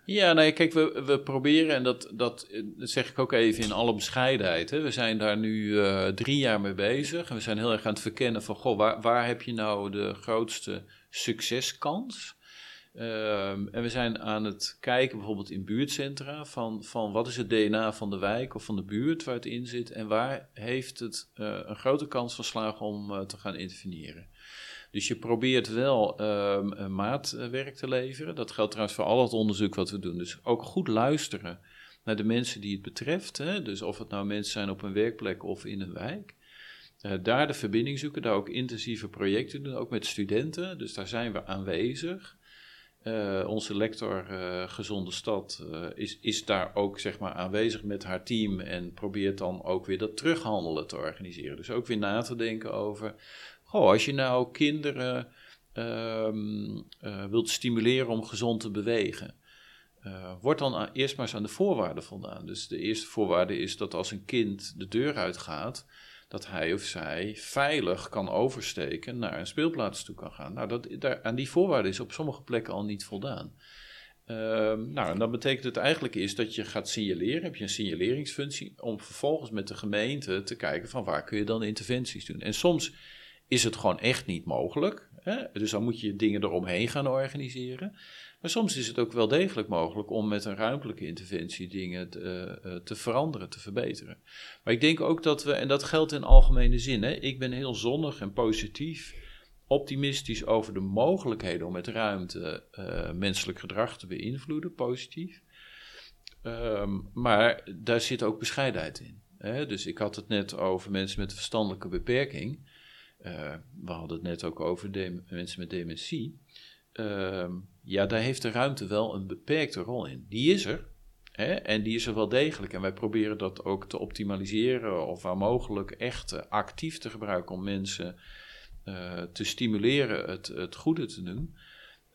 Ja, nee, kijk, we, proberen, en dat, dat, dat zeg ik ook even in alle bescheidenheid. Hè. We zijn daar nu uh, drie jaar mee bezig. En we zijn heel erg aan het verkennen van, goh, waar, waar heb je nou de grootste succeskans? Um, en we zijn aan het kijken, bijvoorbeeld in buurtcentra, van, van wat is het DNA van de wijk of van de buurt waar het in zit en waar heeft het uh, een grote kans van slagen om te gaan interveneren. Dus je probeert wel um, maatwerk te leveren. Dat geldt trouwens voor al het onderzoek wat we doen. Dus ook goed luisteren naar de mensen die het betreft. Hè? Dus of het nou mensen zijn op een werkplek of in een wijk. Uh, daar de verbinding zoeken, daar ook intensieve projecten doen, ook met studenten. Dus daar zijn we aanwezig. Uh, onze lector Gezonde Stad is, is daar ook zeg maar, aanwezig met haar team en probeert dan ook weer dat terughandelen te organiseren. Dus ook weer na te denken over oh, als je nou kinderen um, uh, wilt stimuleren om gezond te bewegen, uh, wordt dan eerst maar eens aan de voorwaarden voldaan. Dus de eerste voorwaarde is dat als een kind de deur uitgaat, dat hij of zij veilig kan oversteken naar een speelplaats toe kan gaan. Nou, dat, daar, aan die voorwaarden is op sommige plekken al niet voldaan. Ehm, nou, en dat betekent het eigenlijk is dat je gaat signaleren, heb je een signaleringsfunctie, om vervolgens met de gemeente te kijken van waar kun je dan interventies doen. En soms is het gewoon echt niet mogelijk, hè? dus dan moet je dingen eromheen gaan organiseren. Maar soms is het ook wel degelijk mogelijk om met een ruimtelijke interventie dingen te, uh, te veranderen, te verbeteren. Maar ik denk ook dat we, en dat geldt in algemene zin, hè, ik ben heel zonnig en positief, optimistisch over de mogelijkheden om met ruimte uh, menselijk gedrag te beïnvloeden, positief. Um, maar daar zit ook bescheidenheid in. Hè? Dus ik had het net over mensen met een verstandelijke beperking. Uh, we hadden het net ook over mensen met dementie. Uh, ja, daar heeft de ruimte wel een beperkte rol in. Die is er. Hè? En die is er wel degelijk. En wij proberen dat ook te optimaliseren of waar mogelijk echt uh, actief te gebruiken om mensen uh, te stimuleren het, het goede te doen.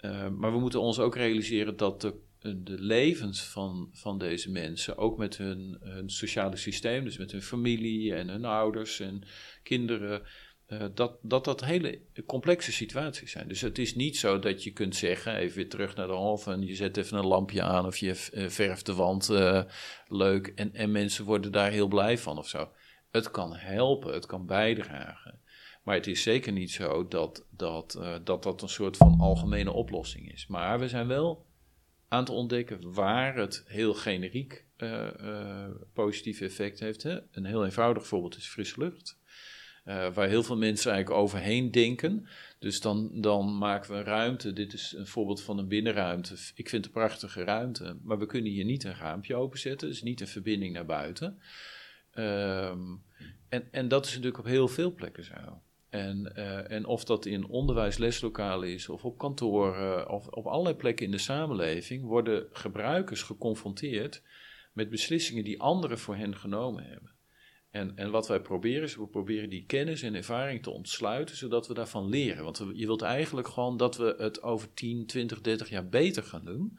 Uh, maar we moeten ons ook realiseren dat de, de levens van, van deze mensen, ook met hun, hun sociale systeem, dus met hun familie en hun ouders en kinderen, uh, dat, dat dat hele complexe situaties zijn. Dus het is niet zo dat je kunt zeggen, even weer terug naar de half en je zet even een lampje aan of je verft de wand uh, leuk en, en mensen worden daar heel blij van of zo. Het kan helpen, het kan bijdragen. Maar het is zeker niet zo dat dat, dat dat een soort van algemene oplossing is. Maar we zijn wel aan het ontdekken waar het heel generiek positief effect heeft. Hè? Een heel eenvoudig voorbeeld is frisse lucht. Uh, waar heel veel mensen eigenlijk overheen denken. Dus dan, dan maken we een ruimte. Dit is een voorbeeld van een binnenruimte. Ik vind het een prachtige ruimte. Maar we kunnen hier niet een raampje openzetten. Dus niet een verbinding naar buiten. Um, en, en dat is natuurlijk op heel veel plekken zo. En, uh, en of dat in onderwijsleslokalen is, of op kantoren, of op allerlei plekken in de samenleving, worden gebruikers geconfronteerd met beslissingen die anderen voor hen genomen hebben. En, en wat wij proberen is, we proberen die kennis en ervaring te ontsluiten, zodat we daarvan leren. Want je wilt eigenlijk gewoon dat we het over 10, 20, 30 jaar beter gaan doen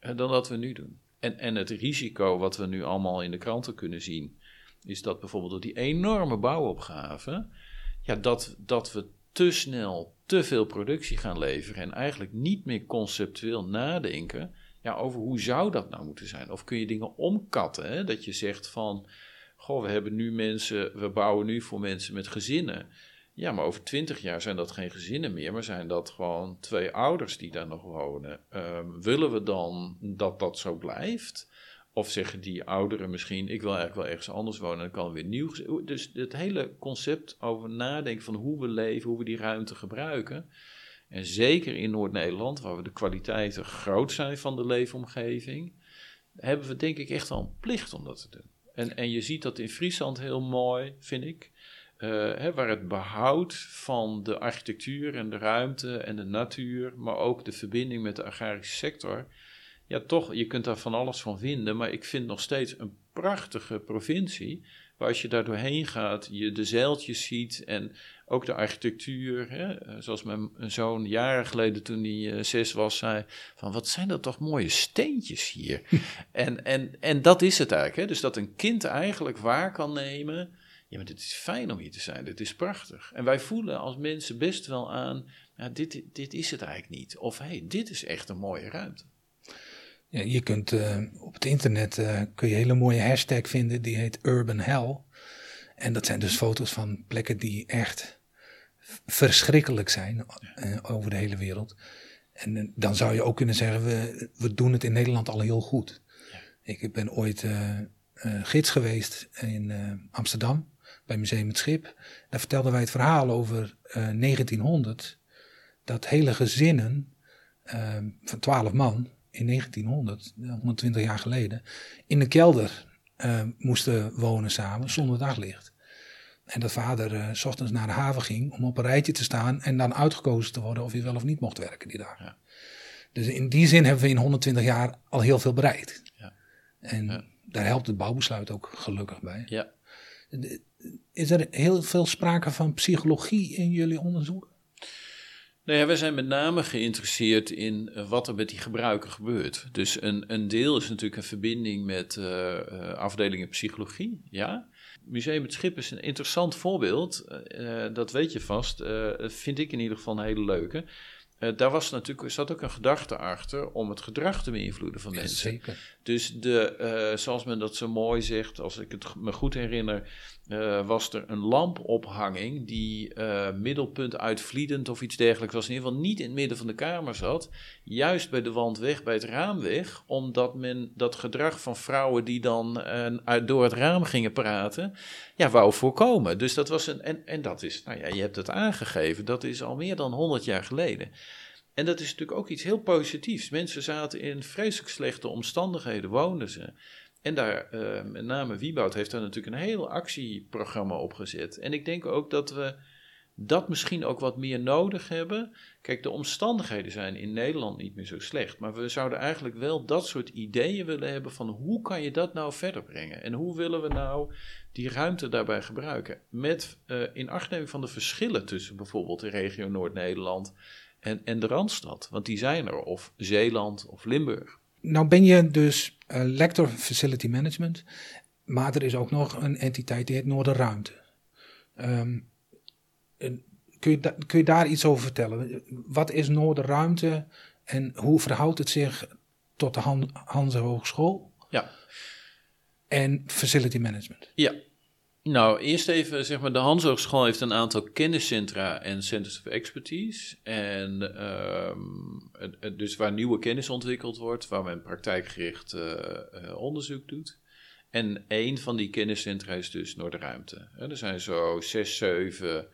uh, dan dat we nu doen. En, en het risico wat we nu allemaal in de kranten kunnen zien, is dat bijvoorbeeld door die enorme bouwopgave, ja, dat, dat we te snel te veel productie gaan leveren en eigenlijk niet meer conceptueel nadenken ja, over hoe zou dat nou moeten zijn. Of kun je dingen omkatten, dat je zegt van Goh, we hebben nu mensen, we bouwen nu voor mensen met gezinnen. Ja, maar over twintig jaar zijn dat geen gezinnen meer, maar zijn dat gewoon twee ouders die daar nog wonen. Um, willen we dan dat dat zo blijft? Of zeggen die ouderen misschien, ik wil eigenlijk wel ergens anders wonen, dan kan weer nieuw. Dus het hele concept over nadenken van hoe we leven, hoe we die ruimte gebruiken. En zeker in Noord-Nederland, waar we de kwaliteiten groot zijn van de leefomgeving, hebben we denk ik echt wel een plicht om dat te doen. En, en je ziet dat in Friesland heel mooi, vind ik. Uh, hè, waar het behoud van de architectuur en de ruimte en de natuur, maar ook de verbinding met de agrarische sector. Ja, toch, je kunt daar van alles van vinden, maar ik vind nog steeds een prachtige provincie. Waar als je daar doorheen gaat, je de zeiltjes ziet en ook de architectuur. Hè? Eh, zoals mijn zoon jaren geleden, toen hij uh, zes was, zei: van wat zijn dat toch mooie steentjes hier? <laughs> en, en, en dat is het eigenlijk. Hè? Dus dat een kind eigenlijk waar kan nemen. Ja, maar dit is fijn om hier te zijn. Dit is prachtig. En wij voelen als mensen best wel aan: ja, dit, dit is het eigenlijk niet. Of hé, hey, dit is echt een mooie ruimte. Ja, je kunt uh, op het internet uh, kun je hele mooie hashtag vinden, die heet Urban Hell. En dat zijn dus foto's van plekken die echt verschrikkelijk zijn uh, over de hele wereld. En dan zou je ook kunnen zeggen, we, we doen het in Nederland al heel goed. Ja. Ik ben ooit gids geweest in Amsterdam, bij Museum het Schip. Daar vertelden wij het verhaal over 1900, dat hele gezinnen van twaalf man in 1900, 120 jaar geleden, in de kelder uh, moesten wonen samen zonder daglicht. En dat vader uh, s ochtends naar de haven ging om op een rijtje te staan en dan uitgekozen te worden of hij wel of niet mocht werken die dag. Ja. Dus in die zin hebben we in 120 jaar al heel veel bereikt. Ja. En ja. daar helpt het bouwbesluit ook gelukkig bij. Ja. Is er heel veel sprake van psychologie in jullie onderzoek? Nou ja, wij zijn met name geïnteresseerd in uh, wat er met die gebruiker gebeurt. Dus een, een deel is natuurlijk een verbinding met uh, uh, afdelingen psychologie, ja. Museum het Schip is een interessant voorbeeld, dat weet je vast, vind ik in ieder geval een hele leuke. uh, daar was natuurlijk, zat ook een gedachte achter om het gedrag te beïnvloeden van mensen. Zeker. Dus de, uh, zoals men dat zo mooi zegt, als ik het me goed herinner, uh, was er een lampophanging die middelpunt uitvliedend of iets dergelijks was. In ieder geval niet in het midden van de kamer zat. Juist bij de wand weg, bij het raam weg. Omdat men dat gedrag van vrouwen die dan uit, door het raam gingen praten, ja, wou voorkomen. Dus dat was een, en, en dat is, nou ja, je hebt het aangegeven, dat is al meer dan 100 jaar geleden. En dat is natuurlijk ook iets heel positiefs. Mensen zaten in vreselijk slechte omstandigheden, woonden ze. En daar, uh, met name Wieboud heeft daar natuurlijk een heel actieprogramma op gezet. En ik denk ook dat we dat misschien ook wat meer nodig hebben. Kijk, de omstandigheden zijn in Nederland niet meer zo slecht. Maar we zouden eigenlijk wel dat soort ideeën willen hebben van hoe kan je dat nou verder brengen? En hoe willen we nou die ruimte daarbij gebruiken? Met uh, in achtneming van de verschillen tussen bijvoorbeeld de regio Noord-Nederland en, en de Randstad. Want die zijn er, of Zeeland of Limburg. Nou ben je dus uh, lector Facility Management, maar er is ook nog een entiteit die heet Noorderruimte. Um, kun, je kun je daar iets over vertellen? Wat is Noorderruimte en hoe verhoudt het zich tot de Han Hanse Hogeschool? Ja. En Facility Management? Ja, nou, eerst even, zeg maar, de Hans Hogeschool heeft een aantal kenniscentra en centers of expertise. En um, dus waar nieuwe kennis ontwikkeld wordt, waar men praktijkgericht uh, uh, onderzoek doet. En één van die kenniscentra is dus Noorderruimte. Er zijn zo zes, zeven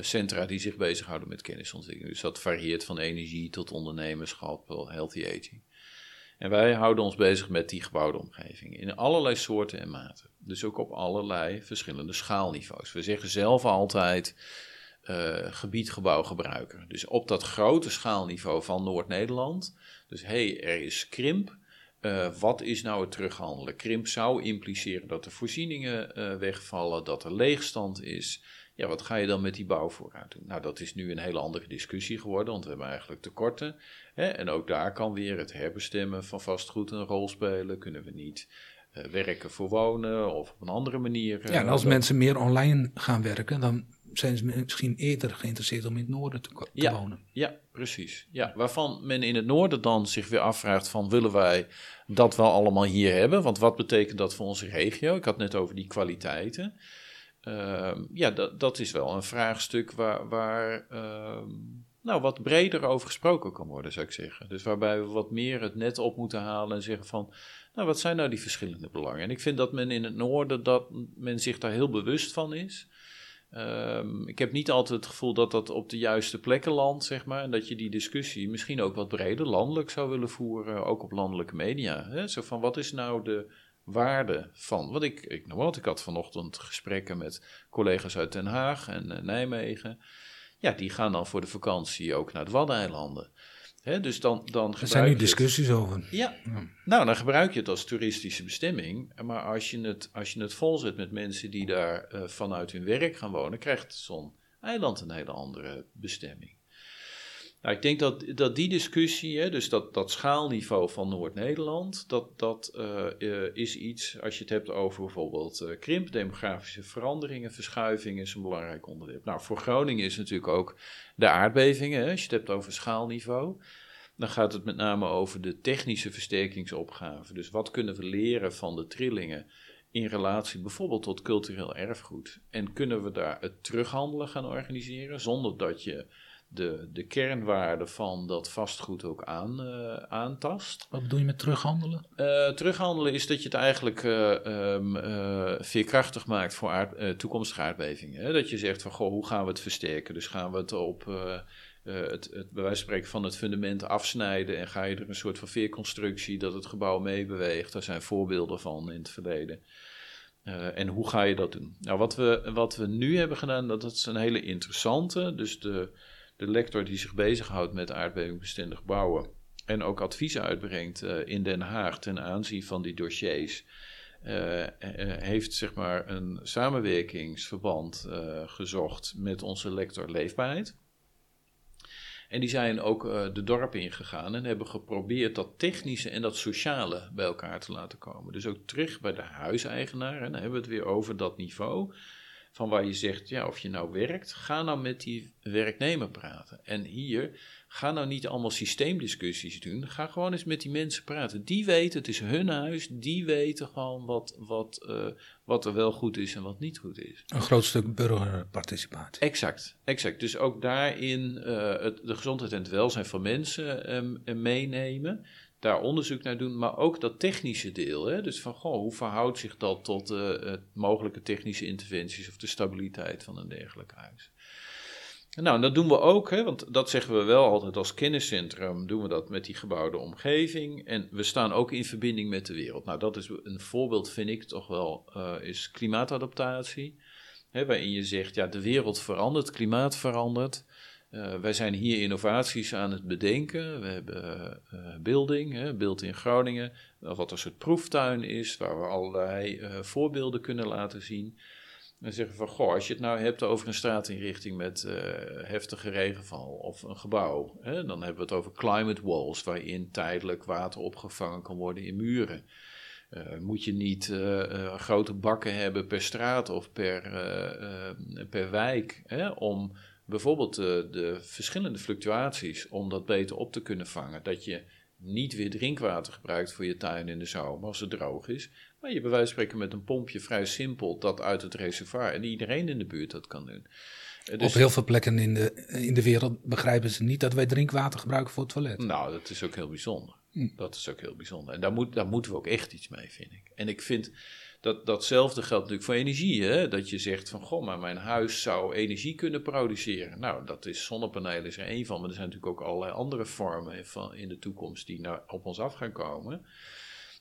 centra die zich bezighouden met kennisontwikkeling. Dus dat varieert van energie tot ondernemerschap, healthy aging. En wij houden ons bezig met die gebouwde omgeving in allerlei soorten en maten. Dus ook op allerlei verschillende schaalniveaus. We zeggen zelf altijd uh, gebied. Dus op dat grote schaalniveau van Noord-Nederland. Dus hé, hey, er is krimp. Uh, wat is nou het terughandelen? Krimp zou impliceren dat de voorzieningen wegvallen, dat er leegstand is. Ja, wat ga je dan met die bouwvoorraad doen? Nou, dat is nu een hele andere discussie geworden, want we hebben eigenlijk tekorten. Hè? En ook daar kan weer het herbestemmen van vastgoed een rol spelen. Kunnen we niet uh, werken voor wonen of op een andere manier. Uh, ja, en als mensen meer online gaan werken, dan zijn ze misschien eerder geïnteresseerd om in het noorden te, te ja, wonen. Ja, precies. Ja, waarvan men in het noorden dan zich weer afvraagt van willen wij dat wel allemaal hier hebben? Want wat betekent dat voor onze regio? Ik had net over die kwaliteiten. Uh, ja, dat, dat is wel een vraagstuk waar, waar uh, nou, wat breder over gesproken kan worden, zou ik zeggen. Dus waarbij we wat meer het net op moeten halen en zeggen van, nou, wat zijn nou die verschillende belangen? En ik vind dat men in het noorden, dat men zich daar heel bewust van is. Um, ik heb niet altijd het gevoel dat dat op de juiste plekken landt, zeg maar. En dat je die discussie misschien ook wat breder landelijk zou willen voeren, ook op landelijke media. Hè? Zo van, wat is nou de waarde van. Wat ik, ik wat, ik had vanochtend gesprekken met collega's uit Den Haag en uh, Nijmegen. Ja, die gaan dan voor de vakantie ook naar de Waddeneilanden. Hè, dus dan, dan er zijn nu discussies over. Ja. ja. nou dan gebruik je het als toeristische bestemming. Maar als je het, als je het volzet met mensen die daar uh, vanuit hun werk gaan wonen, krijgt zo'n eiland een hele andere bestemming. Nou, ik denk dat, dat die discussie, hè, dus dat, dat schaalniveau van Noord-Nederland, dat, dat uh, uh, is iets, als je het hebt over bijvoorbeeld uh, krimp, demografische veranderingen, verschuivingen, is een belangrijk onderwerp. Nou, voor Groningen is natuurlijk ook de aardbevingen, hè, als je het hebt over schaalniveau. Dan gaat het met name over de technische versterkingsopgave. Dus wat kunnen we leren van de trillingen in relatie bijvoorbeeld tot cultureel erfgoed? En kunnen we daar het terughandelen gaan organiseren zonder dat je de, de kernwaarde van dat vastgoed ook aan, uh, aantast. Wat bedoel je met terughandelen? Uh, terughandelen is dat je het eigenlijk uh, um, veerkrachtig maakt voor aard, toekomstige aardbevingen. Hè? Dat je zegt van, goh, hoe gaan we het versterken? Dus gaan we het op het, het, bij wijze van spreken van het fundament afsnijden en ga je er een soort van veerconstructie dat het gebouw meebeweegt. Daar zijn voorbeelden van in het verleden. en hoe ga je dat doen? Nou, wat we, wat we nu hebben gedaan, dat, dat is een hele interessante. Dus de, de lector die zich bezighoudt met aardbevingbestendig bouwen en ook adviezen uitbrengt uh, in Den Haag ten aanzien van die dossiers, uh, uh, heeft zeg maar een samenwerkingsverband gezocht met onze lector Leefbaarheid. En die zijn ook de dorpen ingegaan en hebben geprobeerd dat technische en dat sociale bij elkaar te laten komen. Dus ook terug bij de huiseigenaar, en dan hebben we het weer over dat niveau van waar je zegt, ja, of je nou werkt, ga nou met die werknemer praten. En hier, ga nou niet allemaal systeemdiscussies doen, ga gewoon eens met die mensen praten. Die weten, het is hun huis, die weten gewoon wat, wat, uh, wat er wel goed is en wat niet goed is. Een groot stuk burgerparticipatie. Exact, exact. Dus ook daarin uh, het, de gezondheid en het welzijn van mensen um, meenemen daar onderzoek naar doen, maar ook dat technische deel. Hè? Dus van, goh, hoe verhoudt zich dat tot uh, mogelijke technische interventies of de stabiliteit van een dergelijk huis? Nou, dat doen we ook, hè, want dat zeggen we wel altijd als kenniscentrum, doen we dat met die gebouwde omgeving. En we staan ook in verbinding met de wereld. Nou, dat is een voorbeeld, vind ik toch wel, uh, is klimaatadaptatie. Hè, waarin je zegt, ja, de wereld verandert, klimaat verandert. Uh, wij zijn hier innovaties aan het bedenken. We hebben uh, Building, hè, Beeld in Groningen, wat een soort proeftuin is, waar we allerlei voorbeelden kunnen laten zien. En zeggen van, goh, als je het nou hebt over een straatinrichting met heftige regenval of een gebouw, hè, dan hebben we het over climate walls, waarin tijdelijk water opgevangen kan worden in muren. moet je niet grote bakken hebben per straat of per, per wijk hè, om bijvoorbeeld de, de verschillende fluctuaties om dat beter op te kunnen vangen. Dat je niet weer drinkwater gebruikt voor je tuin in de zomer als het droog is. Maar je bij wijze van spreken met een pompje vrij simpel dat uit het reservoir en iedereen in de buurt dat kan doen. Dus, Op heel veel plekken in de, in de wereld begrijpen ze niet dat wij drinkwater gebruiken voor het toilet. Nou, dat is ook heel bijzonder. Hm. Dat is ook heel bijzonder. En daar, moet, daar moeten we ook echt iets mee, vind ik. En ik vind dat, datzelfde geldt natuurlijk voor energie. Hè? Dat je zegt van, goh, maar mijn huis zou energie kunnen produceren. Nou, dat is zonnepanelen is er één van. Maar er zijn natuurlijk ook allerlei andere vormen van, in de toekomst die naar, op ons af gaan komen.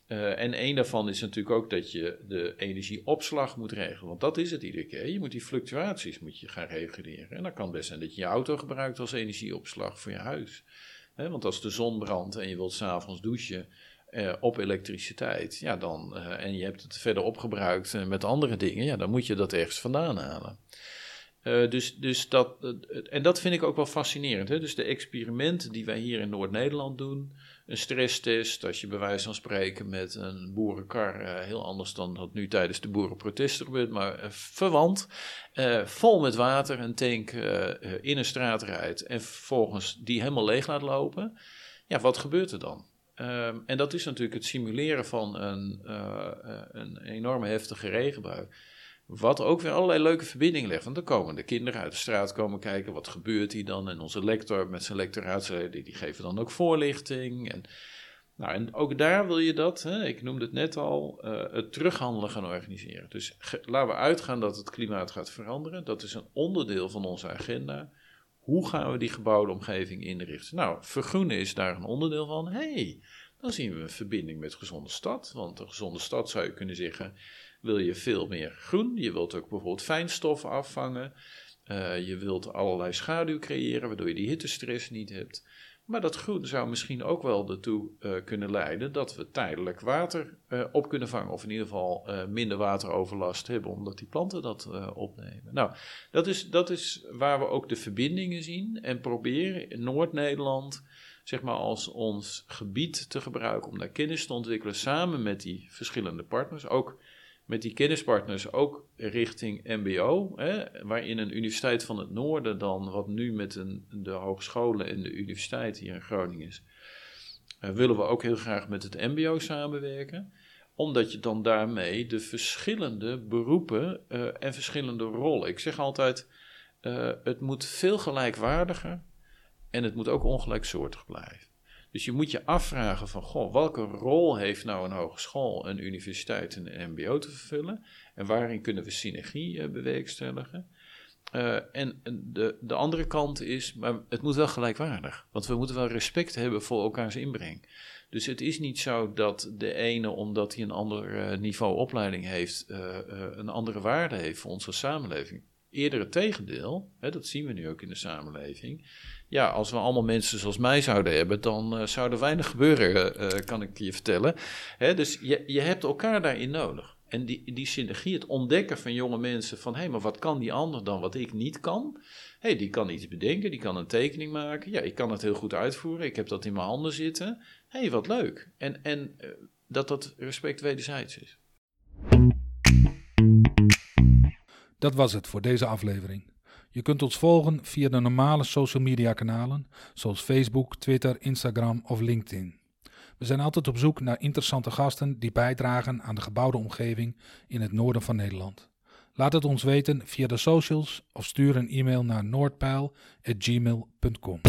Uh, en een daarvan is natuurlijk ook dat je de energieopslag moet regelen. Want dat is het iedere keer. Je moet die fluctuaties moet je gaan reguleren. En dan kan best zijn dat je je auto gebruikt als energieopslag voor je huis. want als de zon brandt en je wilt s'avonds douchen uh, op elektriciteit, ja, dan, uh, en je hebt het verder opgebruikt uh, met andere dingen, ja, dan moet je dat ergens vandaan halen. dus, dus dat, en dat vind ik ook wel fascinerend. Hè? Dus de experimenten die wij hier in Noord-Nederland doen, een stresstest, als je bij wijze van spreken met een boerenkar, heel anders dan dat nu tijdens de boerenprotesten gebeurt, maar verwant, vol met water, een tank in een straat rijdt en vervolgens die helemaal leeg laat lopen. Ja, wat gebeurt er dan? Um, en dat is natuurlijk het simuleren van een, uh, een enorme heftige regenbui. Wat ook weer allerlei leuke verbindingen legt. Want dan komen de kinderen uit de straat komen kijken, wat gebeurt hier dan? En onze lector met zijn lectoraatsleden, die geven dan ook voorlichting. En, nou, en ook daar wil je dat, hè, ik noemde het net al, uh, het terughandelen gaan organiseren. Dus laten we uitgaan dat het klimaat gaat veranderen. Dat is een onderdeel van onze agenda. Hoe gaan we die gebouwde omgeving inrichten? Nou, vergroenen is daar een onderdeel van. hey, dan zien we een verbinding met gezonde stad. Want een gezonde stad zou je kunnen zeggen, wil je veel meer groen. Je wilt ook bijvoorbeeld fijnstoffen afvangen. Uh, je wilt allerlei schaduw creëren, waardoor je die hittestress niet hebt. Maar dat groen zou misschien ook wel ertoe uh, kunnen leiden dat we tijdelijk water uh, op kunnen vangen. Of in ieder geval uh, minder wateroverlast hebben, omdat die planten dat opnemen. Nou, dat is, dat is waar we ook de verbindingen zien. En proberen in Noord-Nederland, zeg maar, als ons gebied te gebruiken om daar kennis te ontwikkelen. Samen met die verschillende partners. Ook met die kennispartners ook richting MBO, hè, waarin een universiteit van het noorden dan, wat nu met een, de hogescholen en de universiteit hier in Groningen is, uh, willen we ook heel graag met het MBO samenwerken omdat je dan daarmee de verschillende beroepen uh, en verschillende rollen. Ik zeg altijd: uh, het moet veel gelijkwaardiger en het moet ook ongelijksoortig blijven. Dus je moet je afvragen van, goh, welke rol heeft nou een hogeschool, een universiteit en een mbo te vervullen? En waarin kunnen we synergie uh, bewerkstelligen? Uh, en de, de andere kant is, maar het moet wel gelijkwaardig. Want we moeten wel respect hebben voor elkaars inbreng. Dus het is niet zo dat de ene, omdat hij een ander uh, niveau opleiding heeft, een andere waarde heeft voor onze samenleving. Eerder het tegendeel, hè, dat zien we nu ook in de samenleving ja, als we allemaal mensen zoals mij zouden hebben, dan uh, zou er weinig gebeuren, uh, kan ik je vertellen. Hè, dus je, je hebt elkaar daarin nodig. En die, die synergie, het ontdekken van jonge mensen van hé, hey, maar wat kan die ander dan wat ik niet kan? Hé, hey, die kan iets bedenken, die kan een tekening maken. Ja, ik kan het heel goed uitvoeren, ik heb dat in mijn handen zitten. Hé, hey, wat leuk. En, en dat dat respect wederzijds is. Dat was het voor deze aflevering. Je kunt ons volgen via de normale social media kanalen zoals Facebook, Twitter, Instagram of LinkedIn. We zijn altijd op zoek naar interessante gasten die bijdragen aan de gebouwde omgeving in het noorden van Nederland. Laat het ons weten via de socials of stuur een e-mail naar noordpijl.gmail.com.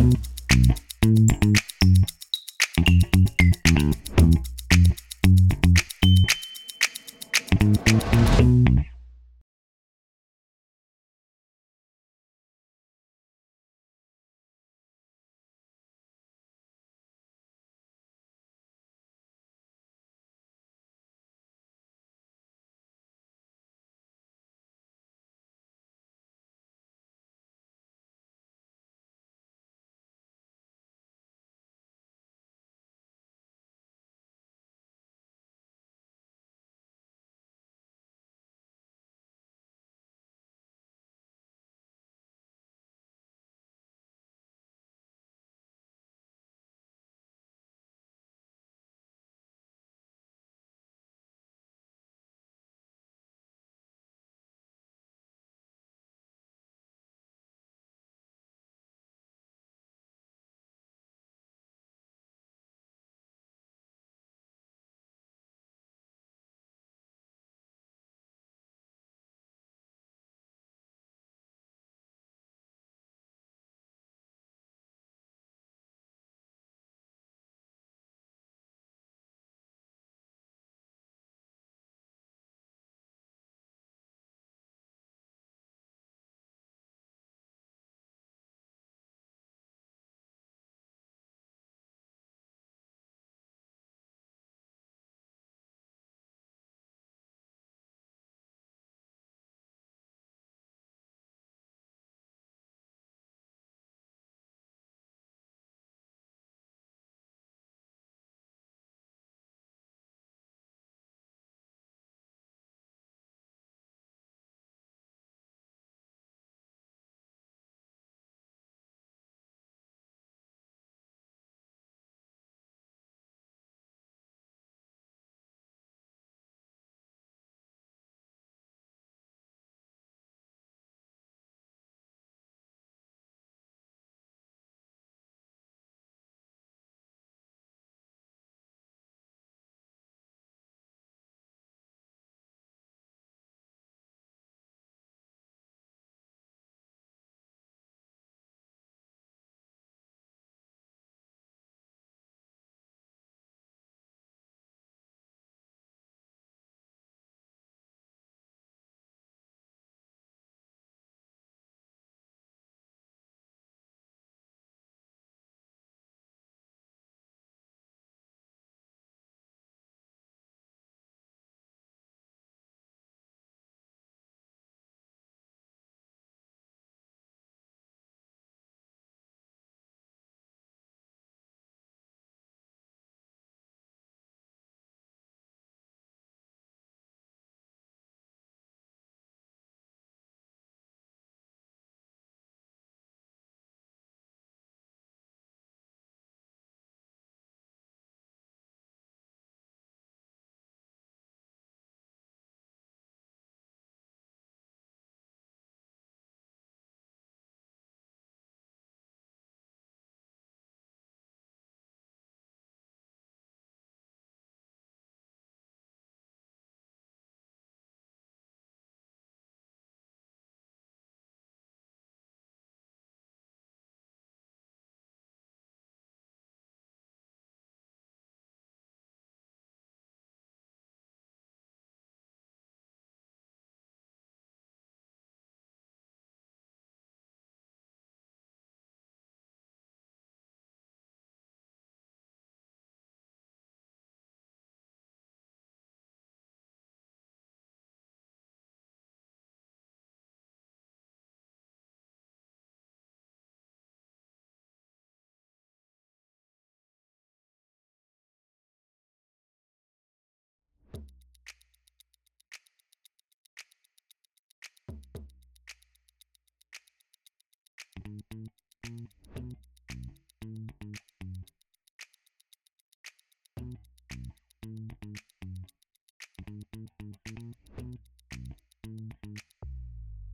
Mm-hmm.